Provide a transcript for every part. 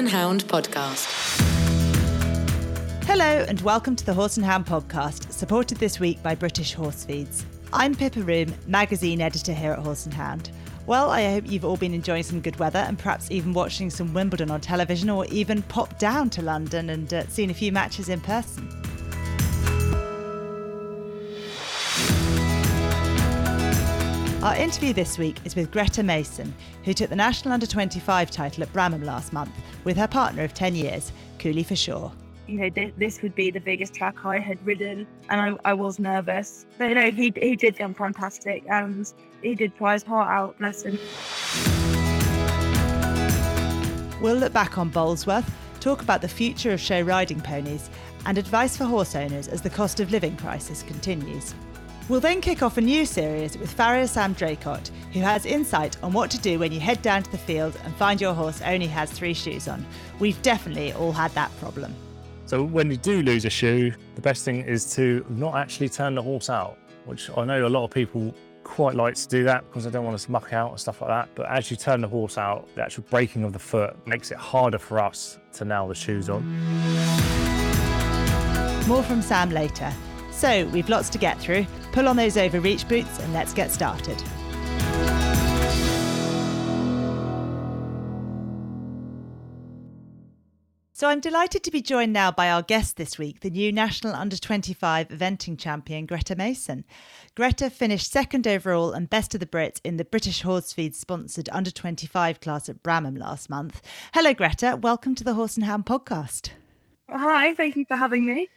and Hound podcast. Hello, and welcome to the Horse and Hound podcast, supported this week by British Horse Feeds. I'm Pippa Roome, magazine editor here at Horse and Hound. Well, I hope you've all been enjoying some good weather and perhaps even watching some Wimbledon on television or even popped down to London and uh, seen a few matches in person. Our interview this week is with Greta Mason, who took the National Under 25 title at Bramham last month with her partner of 10 years, Cooley for Sure. You know, th- this would be the biggest track I had ridden, and I, I was nervous. But you know, he, he did jump fantastic, and he did try his heart out, bless him. We'll look back on Bolesworth, talk about the future of show riding ponies, and advice for horse owners as the cost of living crisis continues. We'll then kick off a new series with farrier Sam Dracott, who has insight on what to do when you head down to the field and find your horse only has three shoes on. We've definitely all had that problem. So when you do lose a shoe, the best thing is to not actually turn the horse out, which I know a lot of people quite like to do that because they don't want to muck out and stuff like that. But as you turn the horse out, the actual breaking of the foot makes it harder for us to nail the shoes on. More from Sam later. So we've lots to get through. Pull on those overreach boots and let's get started. So I'm delighted to be joined now by our guest this week, the new National Under 25 eventing champion, Greta Mason. Greta finished second overall and best of the Brits in the British Horse Feed sponsored Under 25 class at Bramham last month. Hello, Greta. Welcome to the Horse and Hound podcast. Hi, thank you for having me.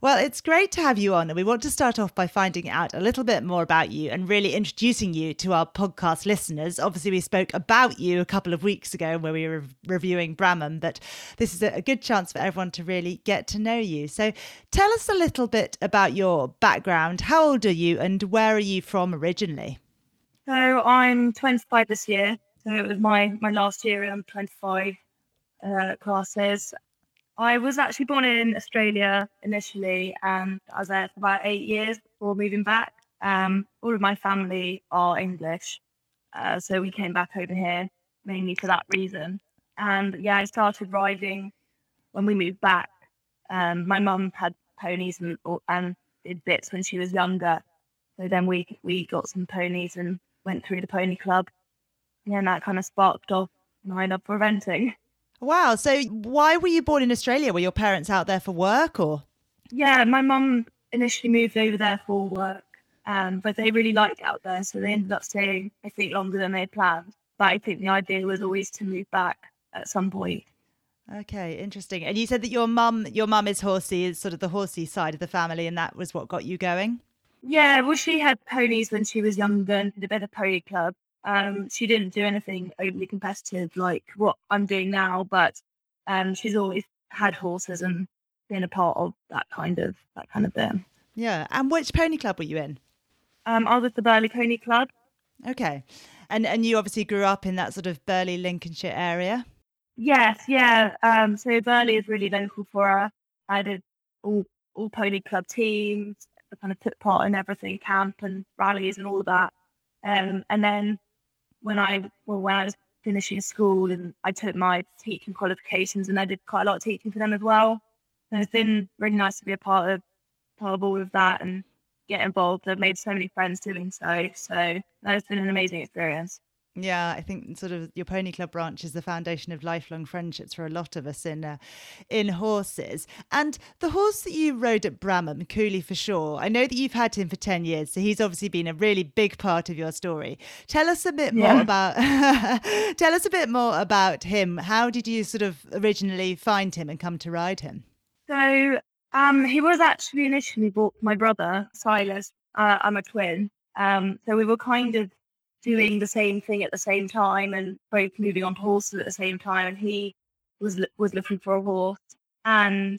Well, it's great to have you on, and we want to start off by finding out a little bit more about you and really introducing you to our podcast listeners. Obviously, we spoke about you a couple of weeks ago where we were reviewing Bramham, but this is a good chance for everyone to really get to know you. So, tell us a little bit about your background. How old are you, and where are you from originally? So, I'm 25 this year. So, it was my, my last year in 25 uh, classes. I was actually born in Australia initially, and I was there for about eight years before moving back. Um, all of my family are English, uh, so we came back over here mainly for that reason. And yeah, I started riding when we moved back. Um, my mum had ponies and, and did bits when she was younger, so then we we got some ponies and went through the pony club. And that kind of sparked off my love for eventing. Wow. So why were you born in Australia? Were your parents out there for work or? Yeah, my mum initially moved over there for work, um, but they really liked it out there. So they ended up staying, I think, longer than they planned. But I think the idea was always to move back at some point. Okay, interesting. And you said that your mum, your mum is horsey, is sort of the horsey side of the family, and that was what got you going. Yeah, well, she had ponies when she was younger and did a bit of pony club. Um, she didn't do anything overly competitive like what I'm doing now, but um, she's always had horses and been a part of that kind of that kind of thing. Yeah. And which pony club were you in? Um, I was the Burghley Pony Club. Okay. And and you obviously grew up in that sort of Burghley Lincolnshire area. Yes, yeah. Um, so Burghley is really local for us. I did all all pony club teams. I kind of took part in everything, camp and rallies and all of that. Um, and then when I well when I was finishing school and I took my teaching qualifications and I did quite a lot of teaching for them as well. And it's been really nice to be a part of part of all of that and get involved. I've made so many friends doing so. So that's been an amazing experience. Yeah, I think sort of your pony club branch is the foundation of lifelong friendships for a lot of us in uh, in horses. And the horse that you rode at Bramham, Cooley for sure. I know that you've had him for ten years, so he's obviously been a really big part of your story. Tell us a bit yeah. more about tell us a bit more about him. How did you sort of originally find him and come to ride him? So um, he was actually initially bought my brother Silas. Uh, I'm a twin. Um, so we were kind of doing the same thing at the same time and both moving on horses at the same time. And he was was looking for a horse, and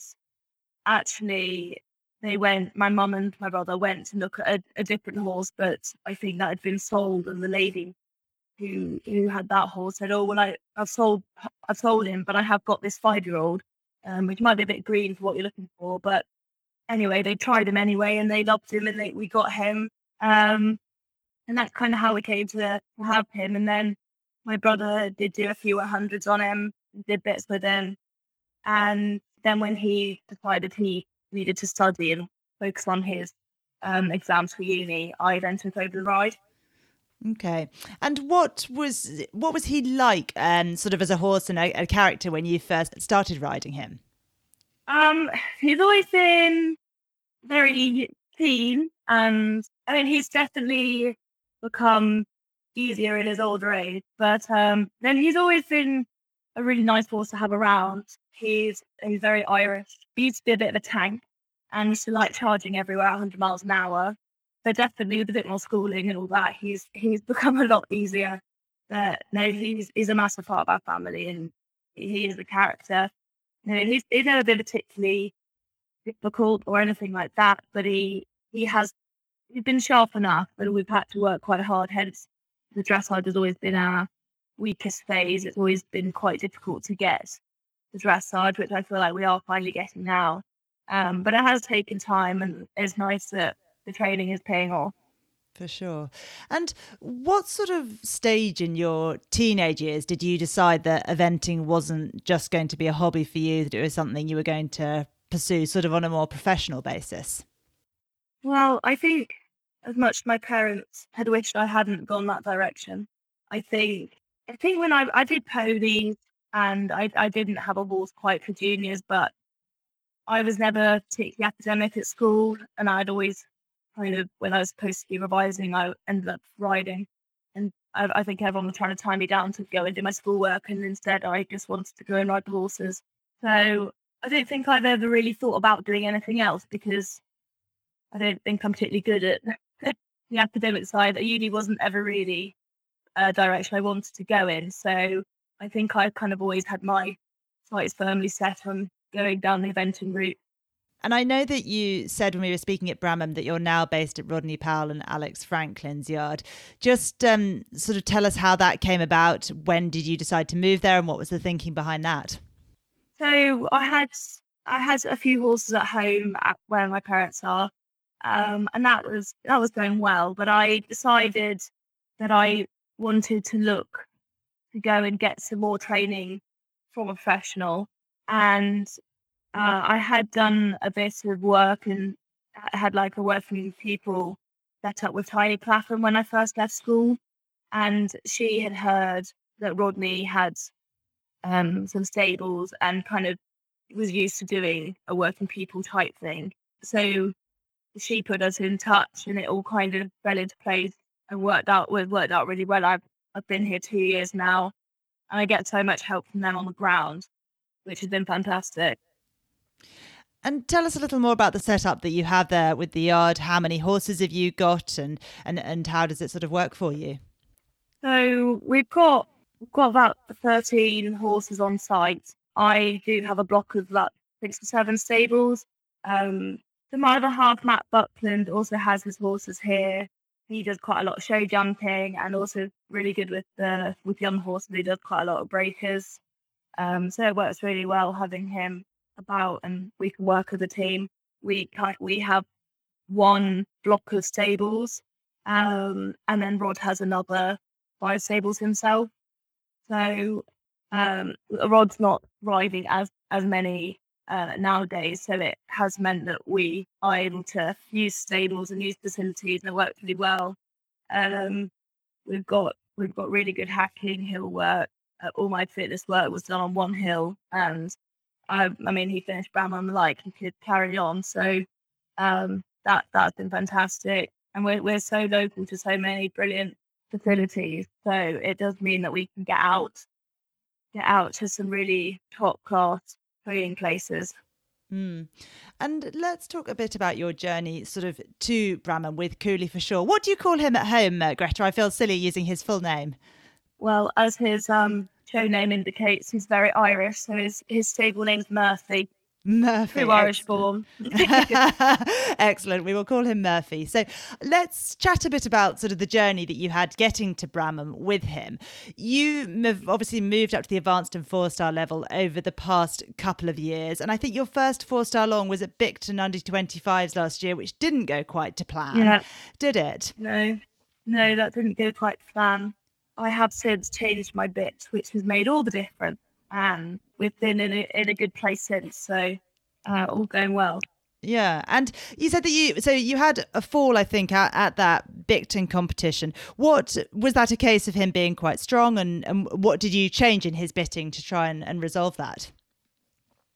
actually they went. My mum and my brother went to look at a, a, different horse, but I think that had been sold, and the lady who who had that horse said, "Oh well, I I've sold I've sold him, but I have got this five year old, um, which might be a bit green for what you're looking for, but." Anyway, they tried him anyway, and they loved him, and they, we got him. Um, and that's kind of how we came to have him. And then my brother did do a few hundreds on him, did bits with him. And then when he decided he needed to study and focus on his um, exams for uni, I then took over the ride. Okay, and what was what was he like, um, sort of as a horse and a, a character when you first started riding him? Um, he's always been very keen, and I mean he's definitely become easier in his older age. But um, then he's always been a really nice horse to have around. He's he's very Irish. He used to be a bit of a tank and used to like charging everywhere 100 miles an hour. But definitely with a bit more schooling and all that, he's he's become a lot easier. But no, he's he's a massive part of our family and he is a character. Know, he's, he's never been particularly difficult or anything like that, but he he has he's been sharp enough and we've had to work quite hard. Hence, the dressage has always been our weakest phase. It's always been quite difficult to get the dressage, which I feel like we are finally getting now. Um, but it has taken time, and it's nice that the training is paying off. For sure. And what sort of stage in your teenage years did you decide that eventing wasn't just going to be a hobby for you, that it was something you were going to pursue sort of on a more professional basis? Well, I think as much as my parents had wished I hadn't gone that direction, I think I think when I I did ponies and I I didn't have a horse quite for juniors, but I was never particularly academic at school, and I'd always kind of when I was supposed to be revising, I ended up riding, and I, I think everyone was trying to tie me down to go and do my schoolwork, and instead I just wanted to go and ride the horses. So I don't think I've ever really thought about doing anything else because I don't think I'm particularly good at the academic side. That uni wasn't ever really a direction I wanted to go in. So I think I kind of always had my sights firmly set on going down the eventing route. And I know that you said when we were speaking at Bramham that you're now based at Rodney Powell and Alex Franklin's yard. Just um, sort of tell us how that came about. When did you decide to move there, and what was the thinking behind that? So I had I had a few horses at home at where my parents are, um, and that was that was going well. But I decided that I wanted to look to go and get some more training from a professional, and uh, I had done a bit of work and had like a working people set up with Tiny Clapham when I first left school, and she had heard that Rodney had um, some stables and kind of was used to doing a working people type thing. So she put us in touch and it all kind of fell into place and worked out with worked out really well. I've I've been here two years now and I get so much help from them on the ground, which has been fantastic. And tell us a little more about the setup that you have there with the yard. How many horses have you got and and, and how does it sort of work for you? So we've got We've got about 13 horses on site. I do have a block of about six or seven stables. Um, so my other half, Matt Buckland, also has his horses here. He does quite a lot of show jumping and also really good with the with young horses. He does quite a lot of breakers. Um, so it works really well having him about, and we can work as a team. We we have one block of stables, um, and then Rod has another five stables himself. So um, Rod's not riding as as many uh, nowadays, so it has meant that we are able to use stables and use facilities, and it works really well. Um, we've got we've got really good hacking hill work. Uh, all my fitness work was done on one hill, and I, I mean, he finished Bramham like he could carry on. So um, that that's been fantastic, and we're we're so local to so many brilliant facilities. So it does mean that we can get out, get out to some really top class training places. Mm. And let's talk a bit about your journey sort of to Bramham with Cooley for sure. What do you call him at home, uh, Greta? I feel silly using his full name. Well, as his um, show name indicates, he's very Irish, so his, his stable name's Murphy. Murphy. True Irish born. Excellent. We will call him Murphy. So let's chat a bit about sort of the journey that you had getting to Bramham with him. You have obviously moved up to the advanced and four star level over the past couple of years. And I think your first four star long was at Bicton under 25s last year, which didn't go quite to plan. Yeah. Did it? No, no, that didn't go quite to plan. I have since changed my bit, which has made all the difference. and we've been in a, in a good place since. So uh, all going well. Yeah, and you said that you so you had a fall, I think, at, at that Bicton competition. What was that a case of him being quite strong, and, and what did you change in his bitting to try and, and resolve that?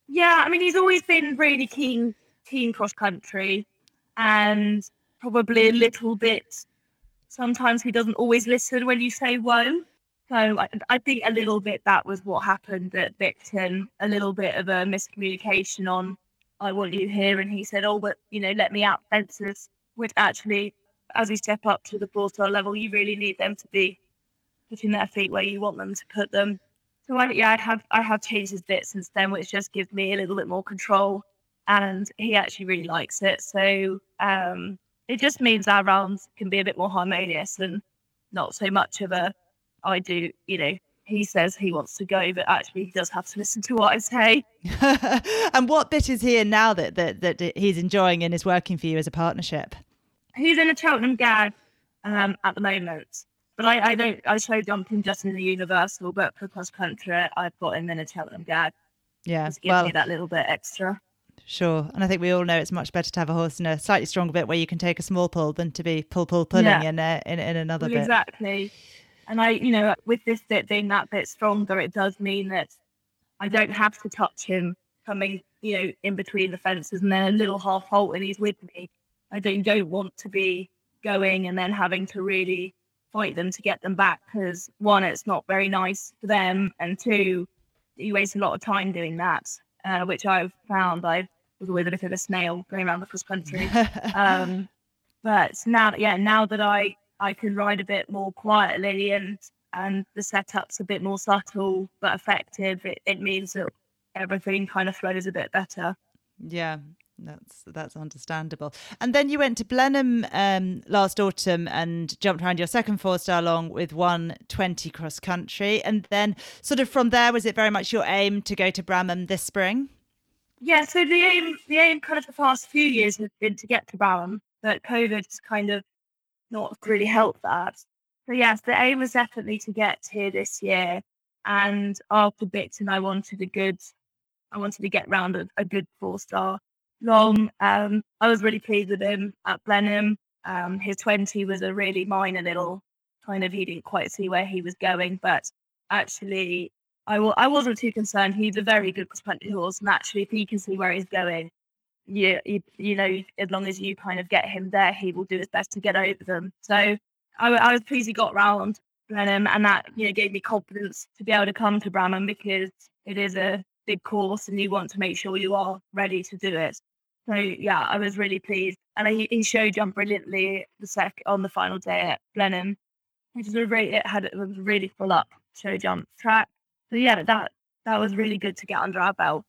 Yeah, I mean, he's always been really keen keen cross country, and probably a little bit. Sometimes he doesn't always listen when you say whoa. So I, I think a little bit that was what happened at Bicton. A little bit of a miscommunication on I want you here. And he said, Oh, but you know, let me out fences, which actually, as we step up to the four star level, you really need them to be putting their feet where you want them to put them. So I, yeah, I have I have changed his bit since then, which just gives me a little bit more control. And he actually really likes it. So um, it just means our rounds can be a bit more harmonious and not so much of a I do, you know, he says he wants to go, but actually he does have to listen to what I say. and what bit is here now that, that that he's enjoying and is working for you as a partnership? He's in a Cheltenham gag um, at the moment, but I, I don't. I show jumping just in the universal, but for cross country, I've got him in a Cheltenham gag. Yeah, just give well, me that little bit extra. Sure, and I think we all know it's much better to have a horse in a slightly stronger bit where you can take a small pull than to be pull pull pulling yeah. in, a, in in another well, bit. Exactly. And I, you know, with this bit being that bit stronger, it does mean that I don't have to touch him coming, you know, in between the fences and then a little half halt and he's with me. I don't, don't want to be going and then having to really fight them to get them back because one, it's not very nice for them, and two, you waste a lot of time doing that, uh, which I've found I was always a bit of a snail going around the cross country. um, but now, yeah, now that I I can ride a bit more quietly and and the setup's a bit more subtle but effective, it, it means that everything kind of flows a bit better. Yeah, that's that's understandable. And then you went to Blenheim um, last autumn and jumped around your second four star long with one twenty cross country. And then, sort of from there, was it very much your aim to go to Bramham this spring? Yeah. So the aim, the aim, kind of the past few years has been to get to Bramham, but COVID's kind of not really help that. So yes, the aim was definitely to get here this year. And after Bicton, I wanted a good, I wanted to get round a, a good four star long. Um, I was really pleased with him at Blenheim. Um, his 20 was a really minor little kind of, he didn't quite see where he was going, but actually, I w- I wasn't too concerned. He's a very good cross horse, and actually, if he can see where he's going, you, you, you know, as long as you kind of get him there, he will do his best to get over them. So I, I was pleased he got round Blenheim, and that you know gave me confidence to be able to come to Bramham because it is a big course, and you want to make sure you are ready to do it. So yeah, I was really pleased, and he, he show jumped brilliantly the sec on the final day at Blenheim, which is a really it had it was really full up show jump track. So yeah, that that was really good to get under our belt.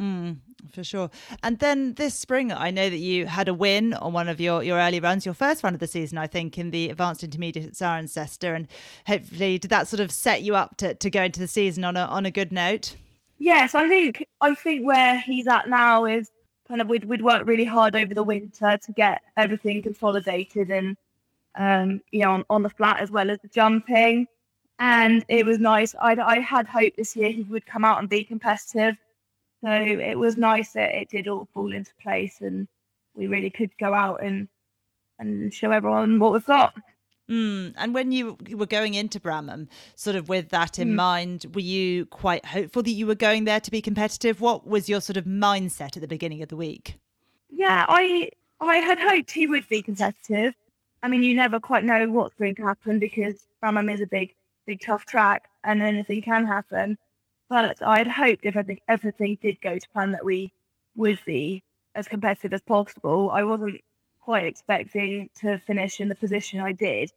Mm, for sure. And then this spring, I know that you had a win on one of your, your early runs, your first run of the season, I think, in the advanced intermediate at Cirencester. And hopefully, did that sort of set you up to, to go into the season on a on a good note? Yes, I think I think where he's at now is kind of we'd we'd worked really hard over the winter to get everything consolidated and um, you know on, on the flat as well as the jumping. And it was nice. I I had hope this year he would come out and be competitive so it was nice that it did all fall into place and we really could go out and and show everyone what we've got. Mm. And when you were going into Bramham, sort of with that in mm. mind, were you quite hopeful that you were going there to be competitive? What was your sort of mindset at the beginning of the week? Yeah, I I had hoped he would be competitive. I mean, you never quite know what's going to happen because Bramham is a big, big tough track, and anything can happen. But I had hoped if everything, everything did go to plan that we would be as competitive as possible. I wasn't quite expecting to finish in the position I did,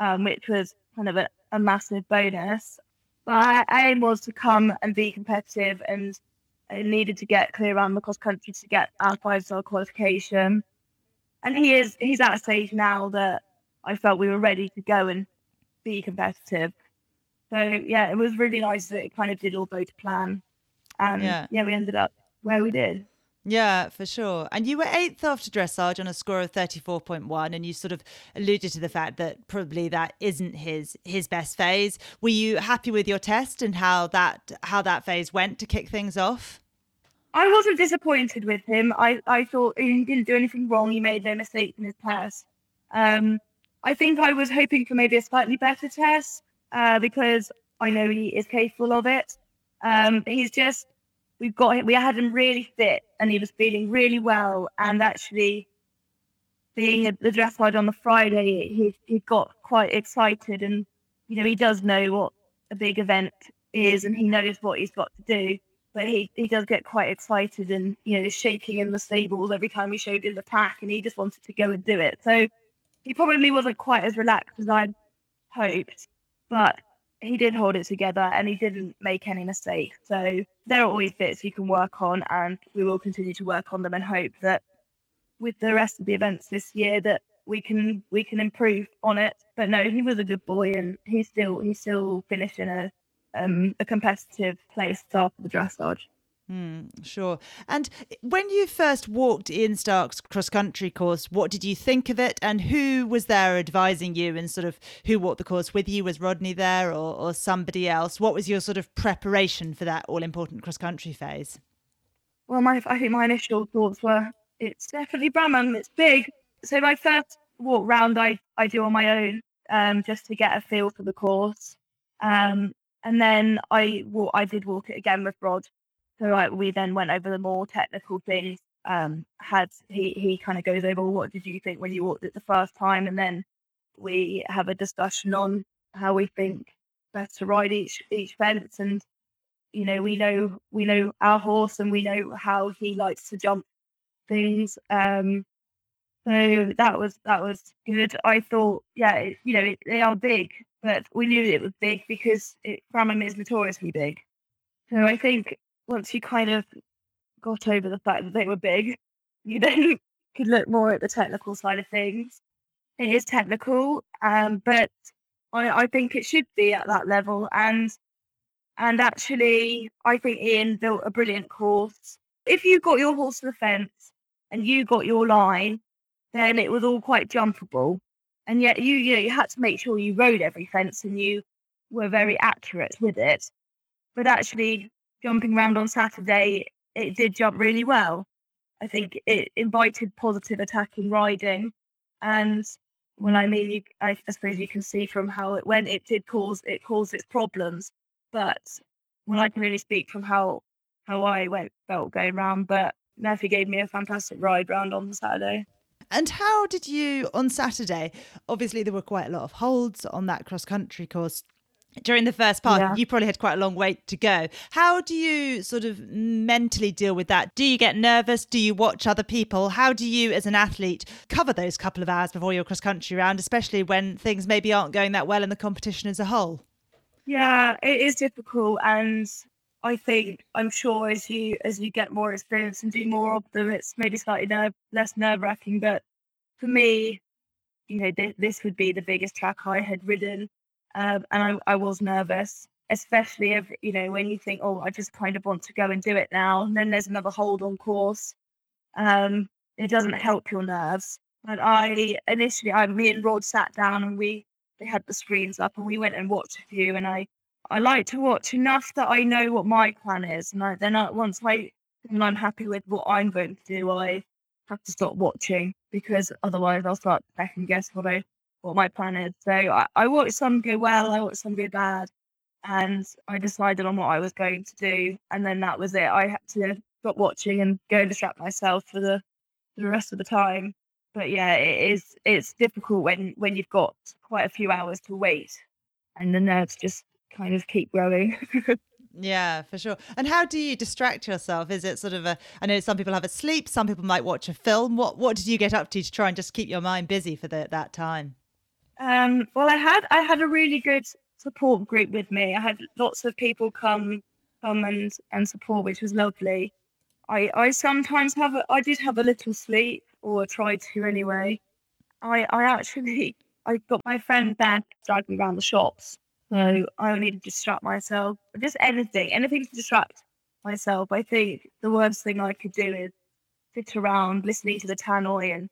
um, which was kind of a, a massive bonus. But our aim was to come and be competitive, and I needed to get clear around the cross country to get our five star qualification. And he is he's at a stage now that I felt we were ready to go and be competitive. So yeah, it was really nice that it kind of did all go to plan. And yeah, yeah we ended up where we did. Yeah, for sure. And you were eighth after dressage on a score of 34.1 and you sort of alluded to the fact that probably that isn't his his best phase. Were you happy with your test and how that how that phase went to kick things off? I wasn't disappointed with him. I, I thought he didn't do anything wrong. He made no mistakes in his test. Um, I think I was hoping for maybe a slightly better test uh, because I know he is capable of it. Um, he's just we've got him, we had him really fit and he was feeling really well. And actually, being the dressage on the Friday, he he got quite excited and you know he does know what a big event is and he knows what he's got to do. But he, he does get quite excited and you know shaking in the stables every time we showed him the pack and he just wanted to go and do it. So he probably wasn't quite as relaxed as I'd hoped, but he did hold it together and he didn't make any mistakes. So there are always bits you can work on, and we will continue to work on them and hope that with the rest of the events this year that we can we can improve on it. But no, he was a good boy, and he's still he's still finishing a um, a competitive place after the dressage. Mm, sure. And when you first walked Ian Stark's cross country course, what did you think of it? And who was there advising you and sort of who walked the course with you? Was Rodney there or, or somebody else? What was your sort of preparation for that all important cross country phase? Well, my I think my initial thoughts were it's definitely Bramham, it's big. So my first walk round I, I do on my own, um, just to get a feel for the course. Um, and then I walk, I did walk it again with Rod so like we then went over the more technical things. Um, had he he kind of goes over well, what did you think when you walked it the first time, and then we have a discussion on how we think best to ride each each fence, and you know we know we know our horse and we know how he likes to jump things. Um, so that was that was good. I thought, yeah, it, you know, it, they are big, but we knew it was big because it, Bramham is notoriously big. So I think once you kind of got over the fact that they were big, you then could look more at the technical side of things. It is technical, um, but I, I think it should be at that level. And and actually, I think Ian built a brilliant course. If you got your horse to the fence and you got your line, then it was all quite jumpable. And yet, you you know you had to make sure you rode every fence and you were very accurate with it. But actually, jumping around on Saturday, it did jump really well. I think it invited positive attacking riding. And when I mean, you, I, suppose you can see from how it went, it did cause it caused its problems. But when I can really speak from how how I went felt going round, but Murphy gave me a fantastic ride round on Saturday. And how did you on Saturday? Obviously, there were quite a lot of holds on that cross country course during the first part, yeah. you probably had quite a long wait to go. How do you sort of mentally deal with that? Do you get nervous? Do you watch other people? How do you, as an athlete, cover those couple of hours before your cross country round, especially when things maybe aren't going that well in the competition as a whole? Yeah, it is difficult, and I think I'm sure as you as you get more experience and do more of them, it's maybe slightly nerve, less nerve wracking. But for me, you know, th- this would be the biggest track I had ridden um, and I, I was nervous, especially if, you know, when you think, oh, I just kind of want to go and do it now. And then there's another hold on course. Um, it doesn't help your nerves. But I initially, I, me and Rod sat down and we, they had the screens up and we went and watched a few. And I, I like to watch enough that I know what my plan is. And I, then I, once I, when I'm happy with what I'm going to do, I have to stop watching because otherwise I'll start second guess what I what my plan is. So I, I watched some go well, I watched some go bad, and I decided on what I was going to do. And then that was it. I had to stop watching and go and distract myself for the the rest of the time. But yeah, it is it's difficult when when you've got quite a few hours to wait, and the nerves just kind of keep growing. Yeah, for sure. And how do you distract yourself? Is it sort of a? I know some people have a sleep. Some people might watch a film. What What did you get up to to try and just keep your mind busy for the, that time? Um, well, I had I had a really good support group with me. I had lots of people come come and and support, which was lovely. I I sometimes have a, I did have a little sleep, or tried to anyway. I I actually I got my friend Ben dragging around the shops, so I only to distract myself. Just anything, anything to distract myself. I think the worst thing I could do is sit around listening to the tannoy and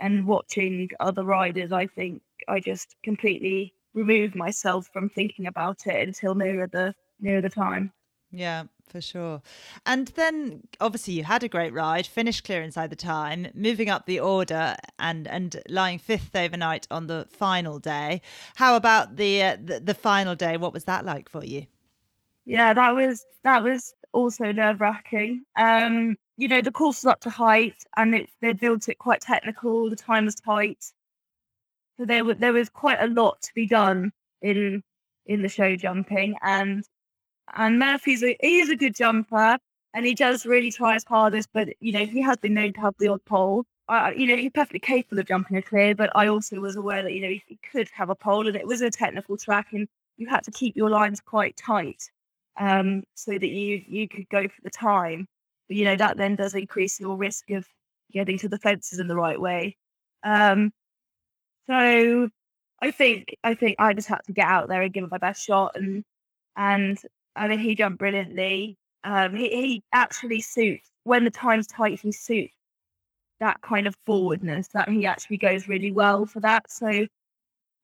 and watching other riders, I think I just completely removed myself from thinking about it until nearer the nearer the time. Yeah, for sure. And then obviously you had a great ride, finished clear inside the time, moving up the order and and lying fifth overnight on the final day. How about the uh, the, the final day? What was that like for you? Yeah, that was that was also nerve wracking. Um, you know, the course was up to height and it they built it quite technical, the time was tight. So there was there was quite a lot to be done in in the show jumping and and Murphy's a he's a good jumper and he does really try his hardest, but you know, he has been known to have the odd pole. Uh, you know, he's perfectly capable of jumping a clear, but I also was aware that, you know, he could have a pole and it was a technical track and you had to keep your lines quite tight um, so that you you could go for the time. You know that then does increase your risk of getting to the fences in the right way. Um, so I think I think I just had to get out there and give it my best shot, and and I mean he jumped brilliantly. Um, he, he actually suits when the time's tight. He suits that kind of forwardness. That he actually goes really well for that. So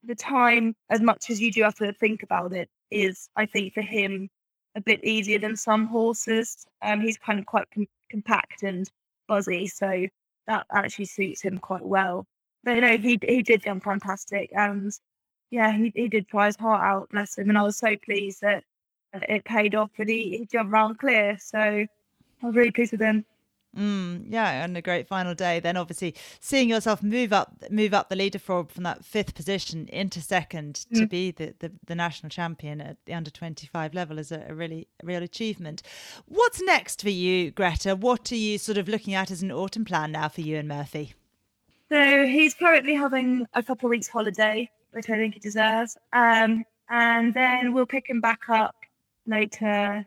the time, as much as you do have to think about it, is I think for him a bit easier than some horses. Um, he's kind of quite com- compact and buzzy, so that actually suits him quite well. But you know, he he did jump fantastic, and yeah, he he did try his heart out, bless him. And I was so pleased that it paid off, and he, he jumped round clear. So I was really pleased with him. Mm, yeah, and a great final day. Then obviously seeing yourself move up, move up the leaderboard from that fifth position into second mm. to be the, the, the, national champion at the under twenty five level is a, a really a real achievement. What's next for you, Greta? What are you sort of looking at as an autumn plan now for you and Murphy? So he's currently having a couple of weeks holiday, which I think he deserves. Um, and then we'll pick him back up later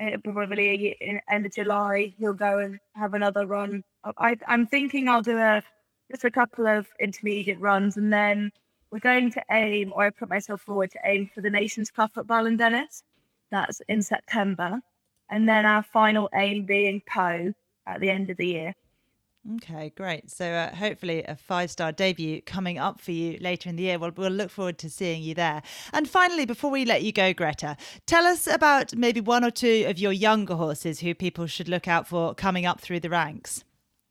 Eh, probably in end of July he'll go and have another run. I, I'm thinking I'll do a just a couple of intermediate runs and then we're going to aim, or I put myself forward to aim for the Nations Cup at Ballindenisk. That's in September, and then our final aim being Pau at the end of the year. Okay, great. So uh, hopefully a five-star debut coming up for you later in the year. We'll, we'll look forward to seeing you there. And finally, before we let you go, Greta, tell us about maybe one or two of your younger horses who people should look out for coming up through the ranks.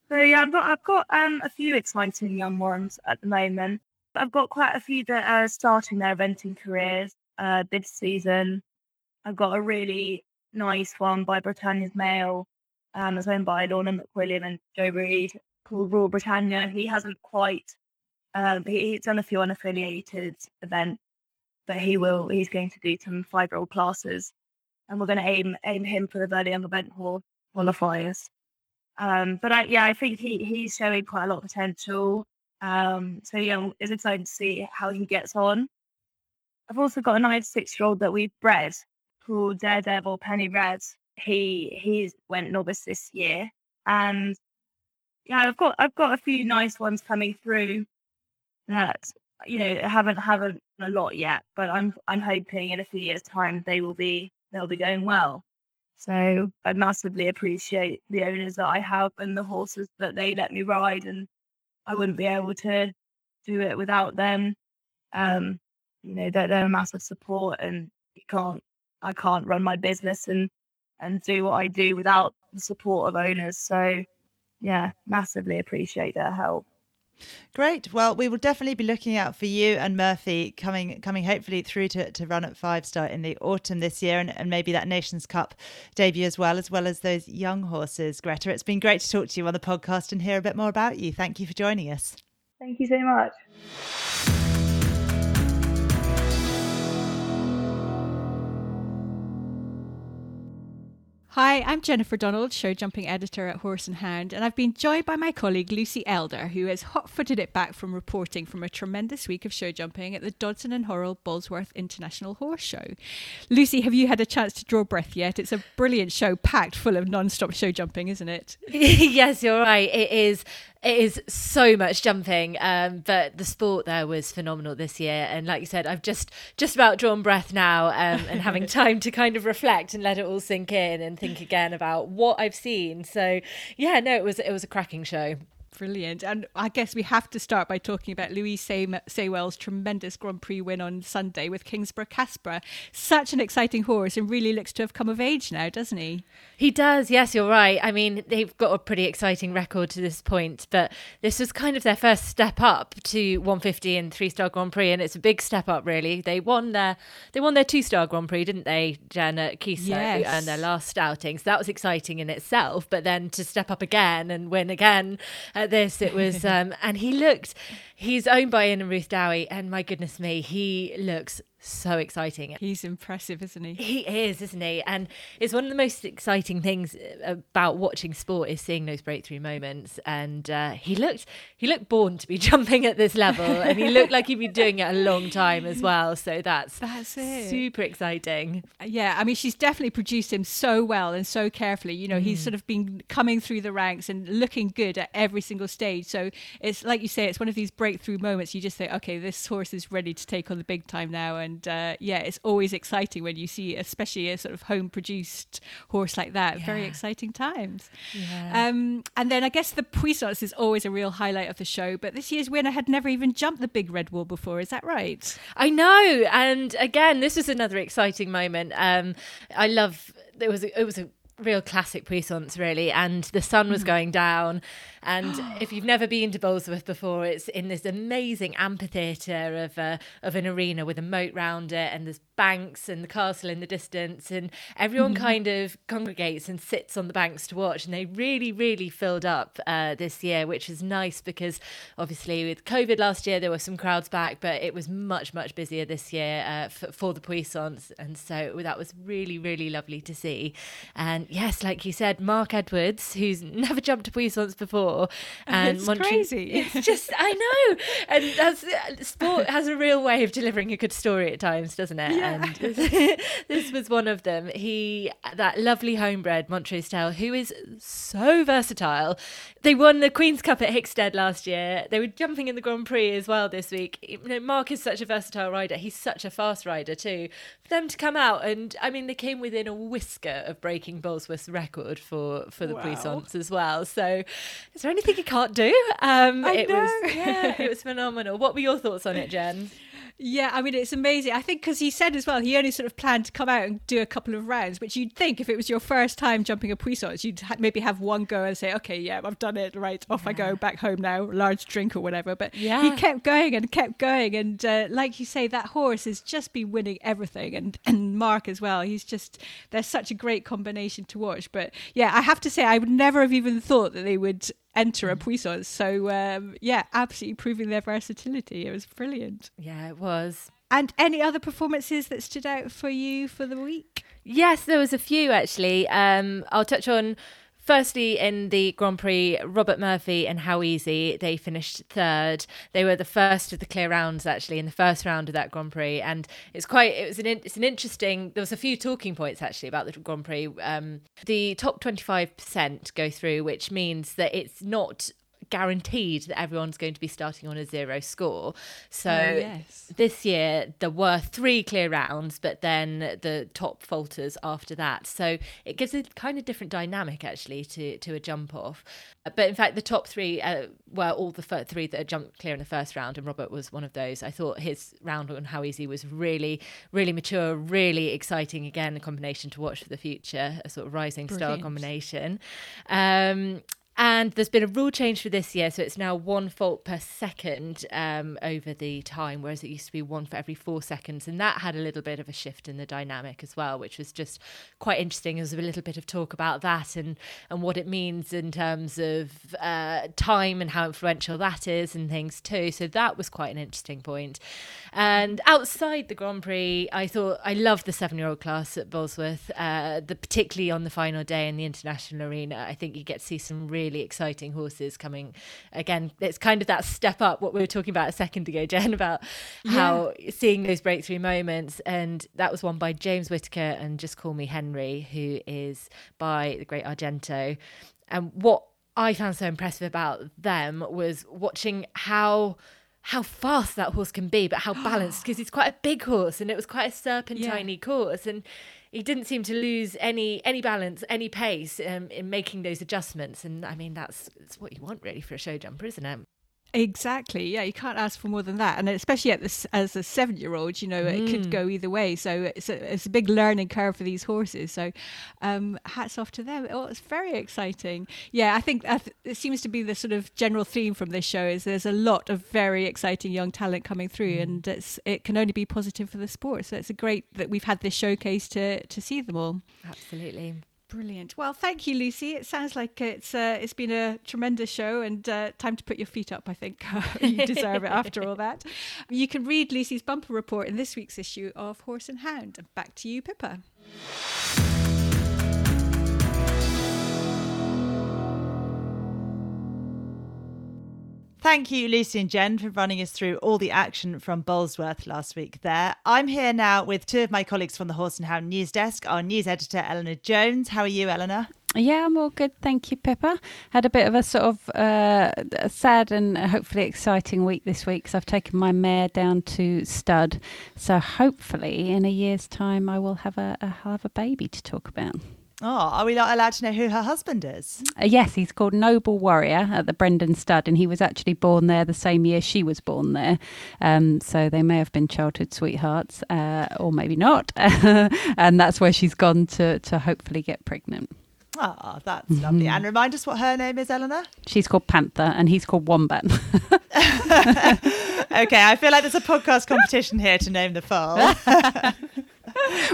So yeah, I've got I've got um, a few exciting young ones at the moment. I've got quite a few that are starting their eventing careers uh, this season. I've got a really nice one by Britannia's Mail um, it's owned by Lorna McWilliam and Joe Reed called Royal Britannia. He hasn't quite, um, he, he's done a few unaffiliated events, but he will, he's going to do some five year old classes and we're going to aim aim him for the Very Young Event Hall qualifiers. Um, but I, yeah, I think he, he's showing quite a lot of potential. Um, so yeah, it's exciting to see how he gets on. I've also got a nine six year old that we've bred called Daredevil Penny Red, he he went novice this year, and yeah, I've got I've got a few nice ones coming through that you know haven't haven't a lot yet, but I'm I'm hoping in a few years' time they will be they'll be going well. So I massively appreciate the owners that I have and the horses that they let me ride, and I wouldn't be able to do it without them. Um, you know, they're, they're a massive support, and you can't I can't run my business and and do what I do without the support of owners. So, yeah, massively appreciate their help. Great. Well, we will definitely be looking out for you and Murphy coming coming hopefully through to, to run at five star in the autumn this year and, and maybe that Nations Cup debut as well, as well as those young horses. Greta, it's been great to talk to you on the podcast and hear a bit more about you. Thank you for joining us. Thank you so much. Hi, I'm Jennifer Donald, show jumping editor at Horse and Hound, and I've been joined by my colleague Lucy Elder, who has hot footed it back from reporting from a tremendous week of show jumping at the Dodson and Horrell Bolesworth International Horse Show. Lucy, have you had a chance to draw breath yet? It's a brilliant show packed full of non stop show jumping, isn't it? yes, you're right. It is It is so much jumping, um, but the sport there was phenomenal this year. And like you said, I've just just about drawn breath now um, and having time to kind of reflect and let it all sink in and think again about what I've seen. So yeah, no, it was it was a cracking show. Brilliant. And I guess we have to start by talking about Louise Say- Saywell's tremendous Grand Prix win on Sunday with Kingsborough Casper. Such an exciting horse and really looks to have come of age now, doesn't he? He does, yes, you're right. I mean, they've got a pretty exciting record to this point, but this was kind of their first step up to 150 and three star Grand Prix, and it's a big step up, really. They won their they won their two star Grand Prix, didn't they, Jen at Keysoe, Yes. and their last outing. So that was exciting in itself. But then to step up again and win again at this, it was, um, and he looked. He's owned by Ian and Ruth Dowie, and my goodness me, he looks so exciting. He's impressive, isn't he? He is, isn't he? And it's one of the most exciting things about watching sport is seeing those breakthrough moments. And uh, he looked, he looked born to be jumping at this level, and he looked like he'd been doing it a long time as well. So that's That's it. super exciting. Yeah, I mean, she's definitely produced him so well and so carefully. You know, he's Mm. sort of been coming through the ranks and looking good at every single stage. So it's like you say, it's one of these breakthrough moments. You just think, okay, this horse is ready to take on the big time now. And uh, yeah, it's always exciting when you see, especially a sort of home produced horse like that. Very exciting times. Yeah. Um, and then I guess the Puissance is always a real highlight of the show. But this year's winner had never even jumped the big red wall before. Is that right? I know, and again, this was another exciting moment. Um, I love. It was. A, it was a real classic puissance, really, and the sun was going down. And if you've never been to Bolesworth before, it's in this amazing amphitheatre of a, of an arena with a moat round it, and there's banks and the castle in the distance, and everyone kind of congregates and sits on the banks to watch. And they really, really filled up uh, this year, which is nice because obviously with COVID last year there were some crowds back, but it was much, much busier this year uh, for, for the Puissance, and so that was really, really lovely to see. And yes, like you said, Mark Edwards, who's never jumped a Puissance before, Oh, and It's crazy. It's just I know, and that's uh, sport has a real way of delivering a good story at times, doesn't it? Yeah. And this was one of them. He, that lovely homebred Montrose Tale, who is so versatile. They won the Queen's Cup at Hickstead last year. They were jumping in the Grand Prix as well this week. You know, Mark is such a versatile rider. He's such a fast rider too. For them to come out and I mean, they came within a whisker of breaking Bolesworth's record for for the Wow. Puissance as well. So, is there anything he can't do? Um, I it know. was yeah, it was phenomenal. What were your thoughts on it, Jen? Yeah, I mean, it's amazing. I think because he said as well, he only sort of planned to come out and do a couple of rounds, which you'd think if it was your first time jumping a puissance, you'd ha- maybe have one go and say, okay, yeah, I've done it. Right, off I go, back home now, large drink or whatever. But yeah. he kept going and kept going. And uh, like you say, that horse has just been winning everything. And, and Mark as well. He's just, they're such a great combination to watch. But yeah, I have to say, I would never have even thought that they would enter a puissance. So um, yeah, absolutely proving their versatility. It was brilliant. Yeah, it was. And any other performances that stood out for you for the week? Yes, there was a few actually. Um, I'll touch on firstly in the Grand Prix, Robert Murphy and How Easy. They finished third. They were the first of the clear rounds actually in the first round of that Grand Prix, and it's quite. It was an. It's an interesting. There was a few talking points actually about the Grand Prix. Um, the top twenty five percent go through, which means that it's not guaranteed that everyone's going to be starting on a zero score. So Oh, yes. this year there were three clear rounds, but then the top falters after that. So it gives a kind of different dynamic actually to to a jump off. But in fact, the top three uh, were all the fir- three that had jumped clear in the first round, and Robert was one of those. I thought his round on How Easy was really, really mature, really exciting. Again, a combination to watch for the future, a sort of rising star combination. Um, and there's been a rule change for this year, so it's now one fault per second um, over the time, whereas it used to be one for every four seconds. And that had a little bit of a shift in the dynamic as well, which was just quite interesting. There was a little bit of talk about that and, and what it means in terms of uh, time and how influential that is and things too. So that was quite an interesting point. And outside the Grand Prix, I thought I loved the seven-year-old class at Bolesworth, uh, the particularly on the final day in the international arena. I think you get to see some really exciting horses coming. Again, it's kind of that step up. What we were talking about a second ago, Jen, about how seeing those breakthrough moments, and that was won by James Whitaker and Just Call Me Henry, who is by the great Argento. And what I found so impressive about them was watching how how fast that horse can be, but how balanced because he's quite a big horse and it was quite a serpentine Yeah. course and he didn't seem to lose any any balance, any pace um, in making those adjustments. And I mean that's, that's what you want really for a show jumper, isn't it? Exactly. Yeah, you can't ask for more than that, and especially at this as a seven-year-old, you know, it could go either way. So it's a, it's a big learning curve for these horses. So, um, hats off to them. Oh, it's very exciting. Yeah, I think th- it seems to be the sort of general theme from this show is there's a lot of very exciting young talent coming through, and it's it can only be positive for the sport. So it's a great that we've had this showcase to to see them all. Absolutely. Brilliant. Well, thank you, Lucy. It sounds like it's uh, it's been a tremendous show, and uh, time to put your feet up. I think you deserve it after all that. You can read Lucy's bumper report in this week's issue of Horse and Hound. Back to you, Pippa. Thank you, Lucy and Jen, for running us through all the action from Bolesworth last week there. I'm here now with two of my colleagues from the Horse and Hound news desk, our news editor, Eleanor Jones. How are you, Eleanor? Yeah, I'm all good. Thank you, Pippa. Had a bit of a sort of uh, sad and hopefully exciting week this week because I've taken my mare down to stud. So hopefully in a year's time I will have a, have a baby to talk about. Oh, are we not allowed to know who her husband is? Uh, yes, he's called Noble Warrior at the Brendan Stud, and he was actually born there the same year she was born there. Um, so they may have been childhood sweethearts, uh, or maybe not. and that's where she's gone to to hopefully get pregnant. Oh, that's lovely. And remind us what her name is, Eleanor? She's called Panther, and he's called Wombat. Okay, I feel like there's a podcast competition here to name the foal.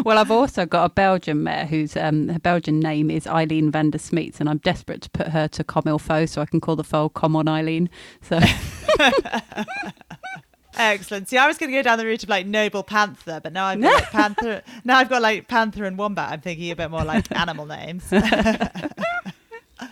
well, I've also got a Belgian mare whose um, her Belgian name is Eileen van der Smeets, and I'm desperate to put her to Comme Il Faut so I can call the foal Come on Eileen. So Excellent. See, I was going to go down the route of like noble panther, but now I've got like, panther. Now I've got like panther and wombat. I'm thinking a bit more like animal names.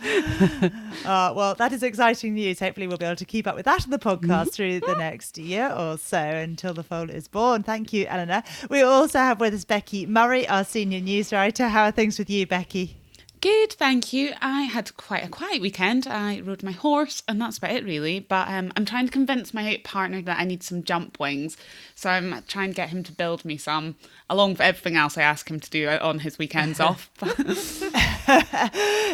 Uh, well, that is exciting news. Hopefully, we'll be able to keep up with that in the podcast through the next year or so until the foal is born. Thank you, Eleanor. We also have with us Becky Murray, our senior news writer. How are things with you, Becky? Good, thank you. I had quite a quiet weekend. I rode my horse, and that's about it, really. But um, I'm trying to convince my partner that I need some jump wings. So I'm trying to get him to build me some, along with everything else I ask him to do on his weekends off.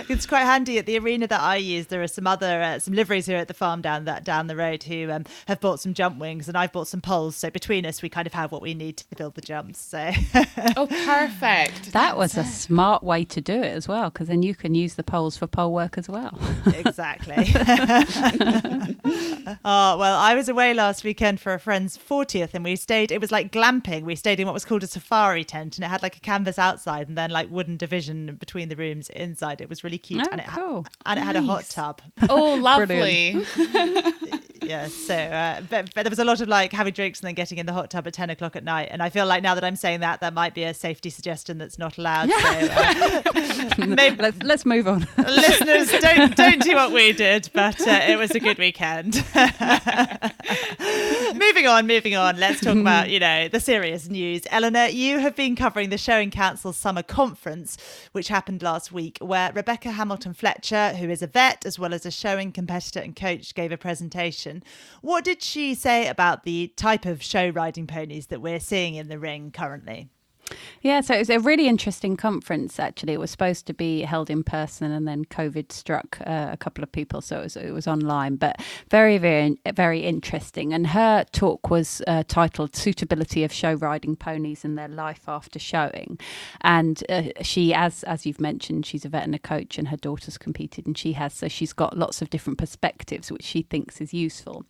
it's quite handy at the arena that I use. There are some other uh, some liveries here at the farm down that down the road who um, have bought some jump wings, and I've bought some poles. So between us, we kind of have what we need to build the jumps. So oh, perfect. that was a smart way to do it as well, because then you can use the poles for pole work as well. exactly. oh well, I was away last weekend for a friend's fortieth, and we stayed. It was like glamping. We stayed in what was called a safari tent, and it had like a canvas outside, and then like wooden division between the rooms inside. It was really cute, Oh, and it cool. and it had a hot tub. Oh, lovely. yeah so uh, but, but there was a lot of like having drinks and then getting in the hot tub at 10 o'clock at night and i feel like now that i'm saying that that might be a safety suggestion that's not allowed so uh, maybe let's let's move on. listeners don't don't do what we did but uh, it was a good weekend moving on moving on. Let's talk about you know the serious news. Eleanor you have been covering the showing council's summer conference which happened last week where rebecca hamilton fletcher who is a vet as well as a showing competitor and coach gave a presentation. What did she say about the type of show riding ponies that we're seeing in the ring currently Yeah, so it was a really interesting conference. Actually, it was supposed to be held in person, and then COVID struck uh, a couple of people, so it was, it was online. But very, very, very interesting. And her talk was uh, titled "Suitability of Show Riding Ponies and Their Life After Showing." And uh, she, as as you've mentioned, she's a vet and a coach, and her daughter's competed, and she has, so she's got lots of different perspectives, which she thinks is useful.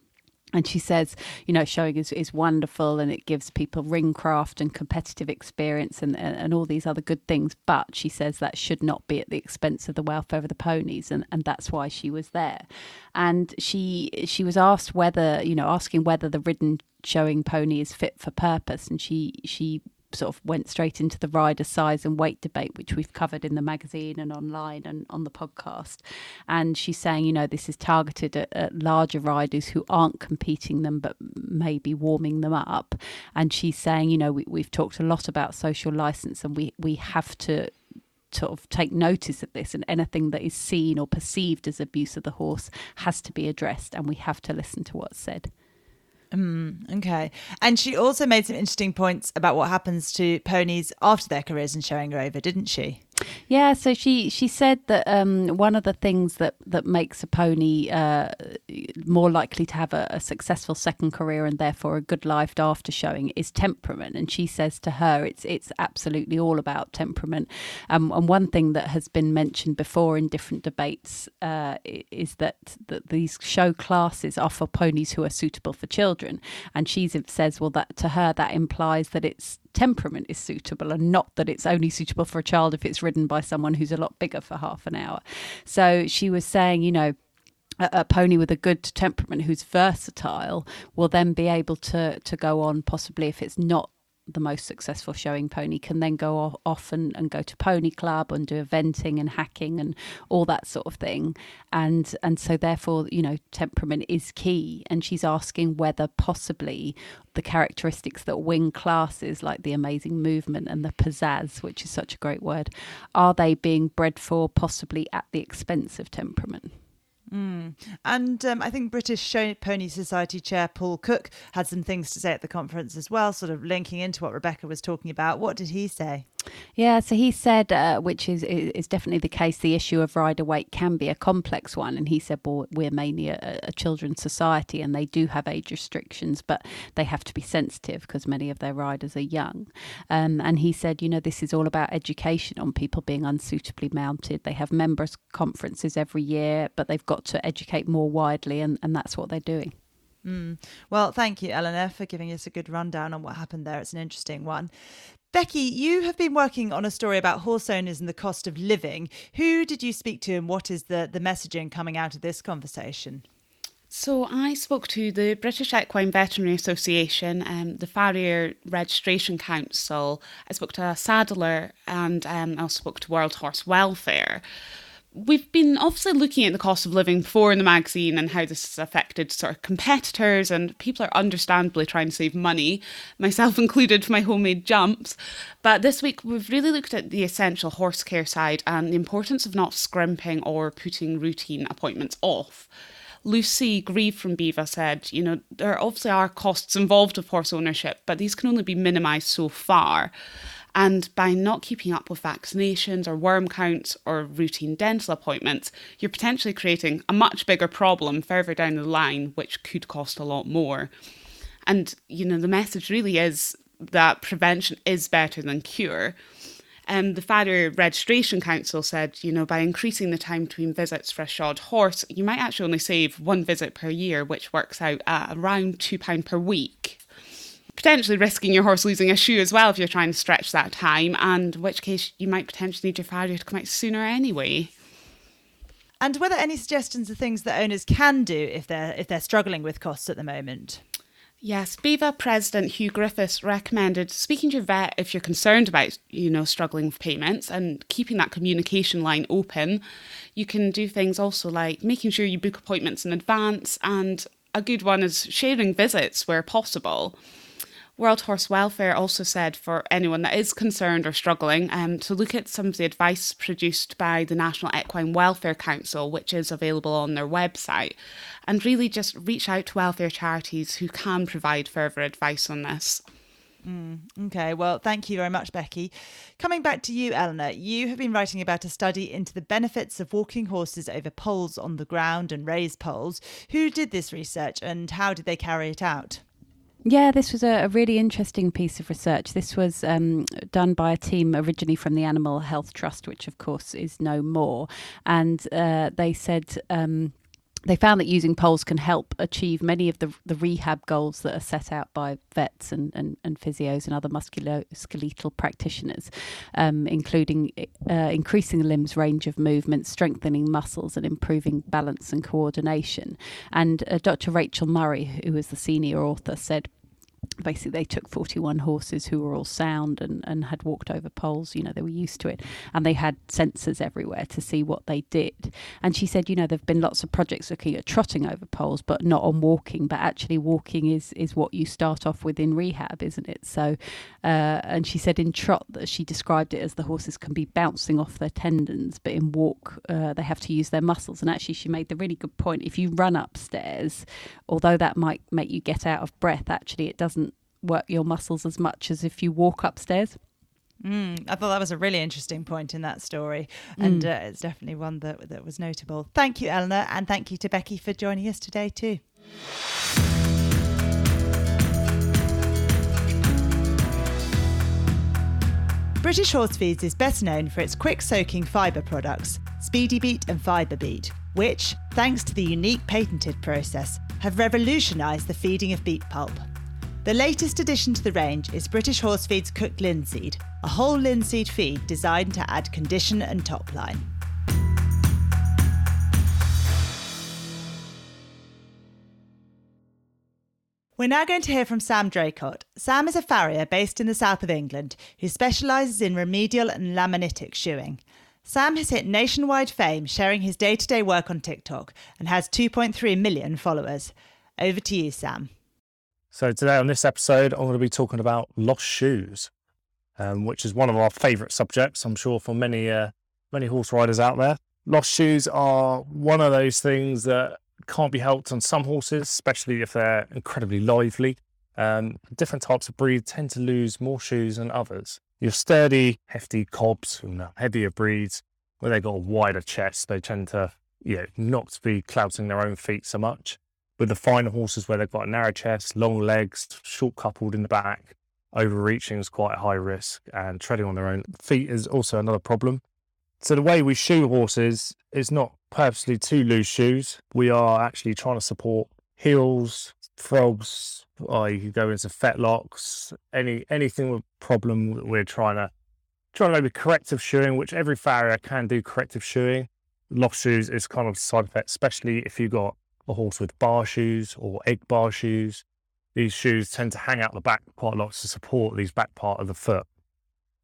And she says, you know, showing is, is wonderful and it gives people ring craft and competitive experience and, and, and all these other good things. But she says that should not be at the expense of the welfare of the ponies. And, and that's why she was there. And she she was asked whether, you know, asking whether the ridden showing pony is fit for purpose. And she she sort of went straight into the rider size and weight debate, which we've covered in the magazine and online and on the podcast. And she's saying, you know, this is targeted at, at larger riders who aren't competing them, but maybe warming them up. And she's saying, you know, we, we've talked a lot about social license and we, we have to sort of take notice of this, and anything that is seen or perceived as abuse of the horse has to be addressed, and we have to listen to what's said. Mm, okay. And she also made some interesting points about what happens to ponies after their careers in showing over, didn't she? Yeah, so she she said that um, one of the things that that makes a pony uh, more likely to have a, a, successful second career and therefore a good life after showing is temperament. And she says to her, it's it's absolutely all about temperament. Um, and one thing that has been mentioned before in different debates uh, is that that these show classes are for ponies who are suitable for children. And she says, well, that to her that implies that it's temperament is suitable and not that it's only suitable for a child if it's ridden by someone who's a lot bigger for half an hour. So she was saying, you know, a, a pony with a good temperament who's versatile will then be able to to go on possibly if it's not the most successful showing pony can then go off and, and go to pony club and do eventing and hacking and all that sort of thing. And and so therefore you know temperament is key. And she's asking whether possibly the characteristics that win classes like the amazing movement and the pizzazz which is such a great word are they being bred for possibly at the expense of temperament Mm. And um, I think British Pony Society Chair Paul Cook had some things to say at the conference as well, sort of linking into what Rebecca was talking about. What did he say? Yeah, so he said, uh, which is is definitely the case, the issue of rider weight can be a complex one. And he said, well, we're mainly a, a children's society and they do have age restrictions, but they have to be sensitive because many of their riders are young. Um, and he said, you know, this is all about education on people being unsuitably mounted. They have members' conferences every year, but they've got to educate more widely, and, and that's what they're doing. Mm. Well, thank you, Eleanor, for giving us a good rundown on what happened there. It's an interesting one. Becky, you have been working on a story about horse owners and the cost of living. Who did you speak to, and what is the, the messaging coming out of this conversation? So I spoke to the British Equine Veterinary Association, um, the Farrier Registration Council. I spoke to a saddler, and um, I also spoke to World Horse Welfare we've been obviously looking at the cost of living before in the magazine and how this has affected sort of competitors and people are understandably trying to save money, myself included for my homemade jumps. But this week we've really looked at the essential horse care side and the importance of not scrimping or putting routine appointments off. Lucy Grieve from BEVA said, you know, there obviously are costs involved with horse ownership, but these can only be minimised so far. And by not keeping up with vaccinations or worm counts or routine dental appointments, you're potentially creating a much bigger problem further down the line, which could cost a lot more. And, you know, the message really is that prevention is better than cure. Um, the Farrier Registration Council said, you know, by increasing the time between visits for a shod horse, you might actually only save one visit per year, which works out at around £2 per week potentially risking your horse losing a shoe as well if you're trying to stretch that time, and in which case you might potentially need your farrier to come out sooner anyway. And were there any suggestions of things that owners can do if they're if they're struggling with costs at the moment? Yes, BEVA President Hugh Griffiths recommended speaking to your vet if you're concerned about, you know, struggling with payments and keeping that communication line open. You can do things also like making sure you book appointments in advance and a good one is sharing visits where possible. World Horse Welfare also said for anyone that is concerned or struggling um, to look at some of the advice produced by the National Equine Welfare Council, which is available on their website, and really just reach out to welfare charities who can provide further advice on this. Mm, okay, well, thank you very much, Becky. Coming back to you, Eleanor, you have been writing about a study into the benefits of walking horses over poles on the ground and raised poles. Who did this research and how did they carry it out? Yeah, this was a, a, really interesting piece of research. This was um, done by a team originally from the Animal Health Trust, which of course is no more. And uh, they said. Um, they found that using poles can help achieve many of the, the rehab goals that are set out by vets and, and, and physios and other musculoskeletal practitioners, um, including uh, increasing the limbs' range of movement, strengthening muscles, and improving balance and coordination. And uh, Dr. Rachel Murray, who was the senior author, said basically they took 41 horses who were all sound and, and had walked over poles. You know, they were used to it. And they had sensors everywhere to see what they did. And she said, you know, there have been lots of projects looking at trotting over poles, but not on walking. But actually, walking is, is what you start off with in rehab, isn't it? So, uh, and she said in trot that she described it as the horses can be bouncing off their tendons, but in walk, uh, they have to use their muscles. And actually, she made the really good point. If you run upstairs, although that might make you get out of breath, actually, it doesn't work your muscles as much as if you walk upstairs. Mm, I thought that was a really interesting point in that story, and Mm. uh, it's definitely one that that was notable. Thank you, Eleanor, and thank you to Becky for joining us today too. British Horse Feeds is best known for its quick soaking fibre products, Speedi-Beet and Fibre-Beet, which, thanks to the unique patented process, have revolutionised the feeding of beet pulp. The latest addition to the range is British Horse Feeds cooked linseed, a whole linseed feed designed to add condition and top line. We're now going to hear from Sam Dracott. Sam is a farrier based in the south of England who specialises in remedial and laminitic shoeing. Sam has hit nationwide fame sharing his day to day work on TikTok and has 2.3 million followers. Over to you, Sam. So today on this episode, I'm going to be talking about lost shoes, um, which is one of our favourite subjects, I'm sure, for many uh, many horse riders out there. Lost shoes are one of those things that can't be helped on some horses, especially if they're incredibly lively. Um, different types of breed tend to lose more shoes than others. Your sturdy, hefty cobs and the heavier breeds, where they've got a wider chest, they tend to you know, not be clouting their own feet so much with the finer horses where they've got a narrow chest, long legs, short coupled in the back, overreaching is quite a high risk, and treading on their own feet is also another problem. So the way we shoe horses is not purposely to loose shoes. We are actually trying to support heels, frogs, or uh, you could go into fetlocks, any anything with problem we're trying to trying to maybe corrective shoeing, which every farrier can do corrective shoeing. Lost shoes is kind of side effect, especially if you've got a horse with bar shoes or egg bar shoes. These shoes tend to hang out the back quite a lot to support these back part of the foot.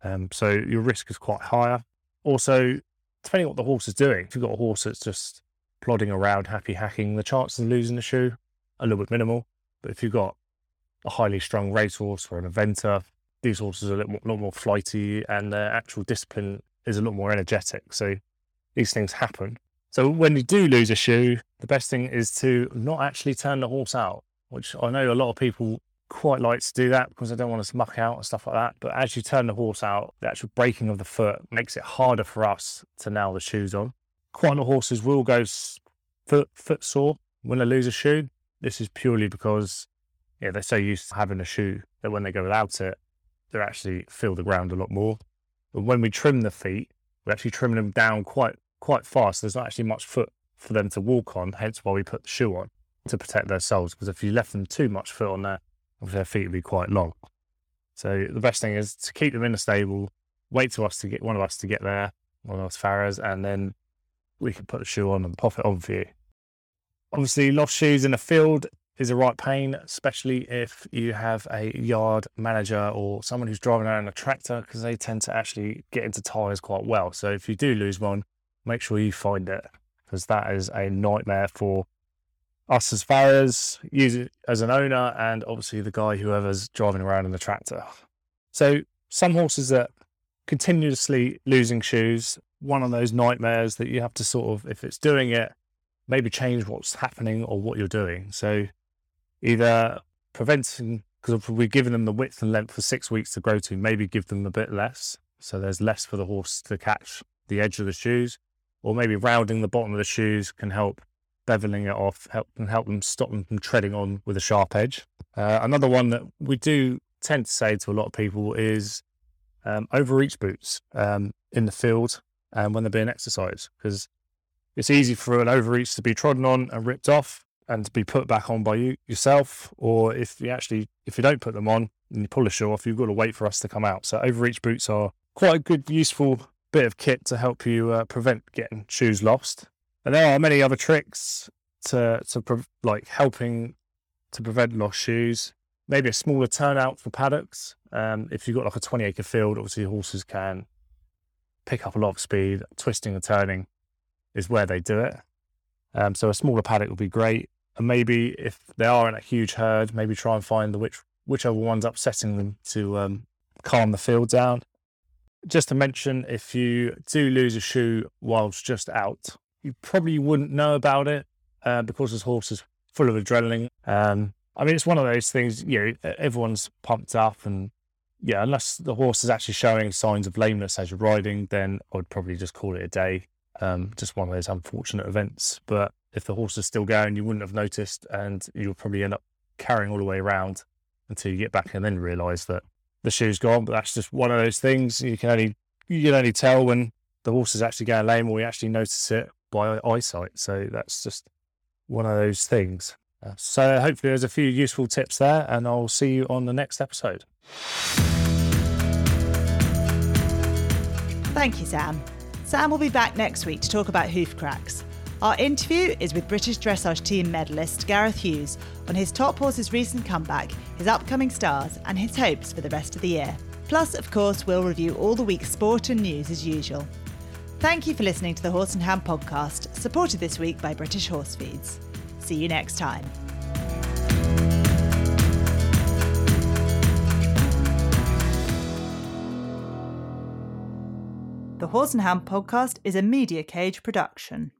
Um, so your risk is quite higher. Also, depending on what the horse is doing, if you've got a horse that's just plodding around, happy hacking, the chances of losing the shoe a little bit minimal. But if you've got a highly strung racehorse or an eventer, these horses are a little lot more flighty and their actual discipline is a lot more energetic. So these things happen. So when you do lose a shoe, the best thing is to not actually turn the horse out, which I know a lot of people quite like to do that because they don't want to muck out and stuff like that. But as you turn the horse out, the actual breaking of the foot makes it harder for us to nail the shoes on. Quite a lot of horses will go foot foot sore when they lose a shoe. This is purely because yeah, they're so used to having a shoe that when they go without it, they actually feel the ground a lot more. But when we trim the feet, we're actually trimming them down quite quite fast. There's not actually much foot for them to walk on, hence why we put the shoe on to protect their soles. Because if you left them too much foot on there, their feet would be quite long. So the best thing is to keep them in the stable, wait to us to get one of us to get there, one of us farriers, and then we can put the shoe on and pop it on for you. Obviously, lost shoes in the field is a right pain, especially if you have a yard manager or someone who's driving around a tractor, because they tend to actually get into tyres quite well. So if you do lose one, make sure you find it, because that is a nightmare for us as farriers, as an owner, and obviously the guy whoever's driving around in the tractor. So some horses that continuously losing shoes, one of those nightmares that you have to sort of, if it's doing it, maybe change what's happening or what you're doing. So either preventing, because we've given them the width and length for six weeks to grow to, maybe give them a bit less. So there's less for the horse to catch the edge of the shoes, or maybe rounding the bottom of the shoes can help beveling it off, help can help them stop them from treading on with a sharp edge. Uh, another one that we do tend to say to a lot of people is um, overreach boots um, in the field and when they're being exercised, because it's easy for an overreach to be trodden on and ripped off and to be put back on by you yourself, or if you actually if you don't put them on and you pull a shoe off, you've got to wait for us to come out. So overreach boots are quite a good, useful bit of kit to help you uh, prevent getting shoes lost. And there are many other tricks to to pre- like helping to prevent lost shoes. maybe a smaller turnout for paddocks. Um, if you've got like a 20 acre field, obviously horses can pick up a lot of speed. Twisting and turning is where they do it. Um, so a smaller paddock would be great. And maybe if they are in a huge herd, maybe try and find the which whichever one's upsetting them to um, calm the field down. Just to mention, if you do lose a shoe whilst just out, you probably wouldn't know about it uh, because this horse is full of adrenaline. Um, I mean, it's one of those things, you know, everyone's pumped up and yeah, unless the horse is actually showing signs of lameness as you're riding, then I would probably just call it a day. Um, just one of those unfortunate events. But if the horse is still going, you wouldn't have noticed and you'll probably end up carrying all the way around until you get back and then realise that the shoe's gone. But that's just one of those things you can only you can only tell when the horse is actually going lame or we actually notice it by eyesight. So that's just one of those things. Uh, so hopefully there's a few useful tips there, and I'll see you on the next episode. Thank you, Sam. Sam will be back next week to talk about hoof cracks. Our interview is with British dressage team medalist Gareth Hughes on his top horse's recent comeback, his upcoming stars, and his hopes for the rest of the year. Plus, of course, we'll review all the week's sport and news as usual. Thank you for listening to the Horse and Hound podcast, supported this week by British Horse Feeds. See you next time. The Horse and Hound podcast is a Media Cage production.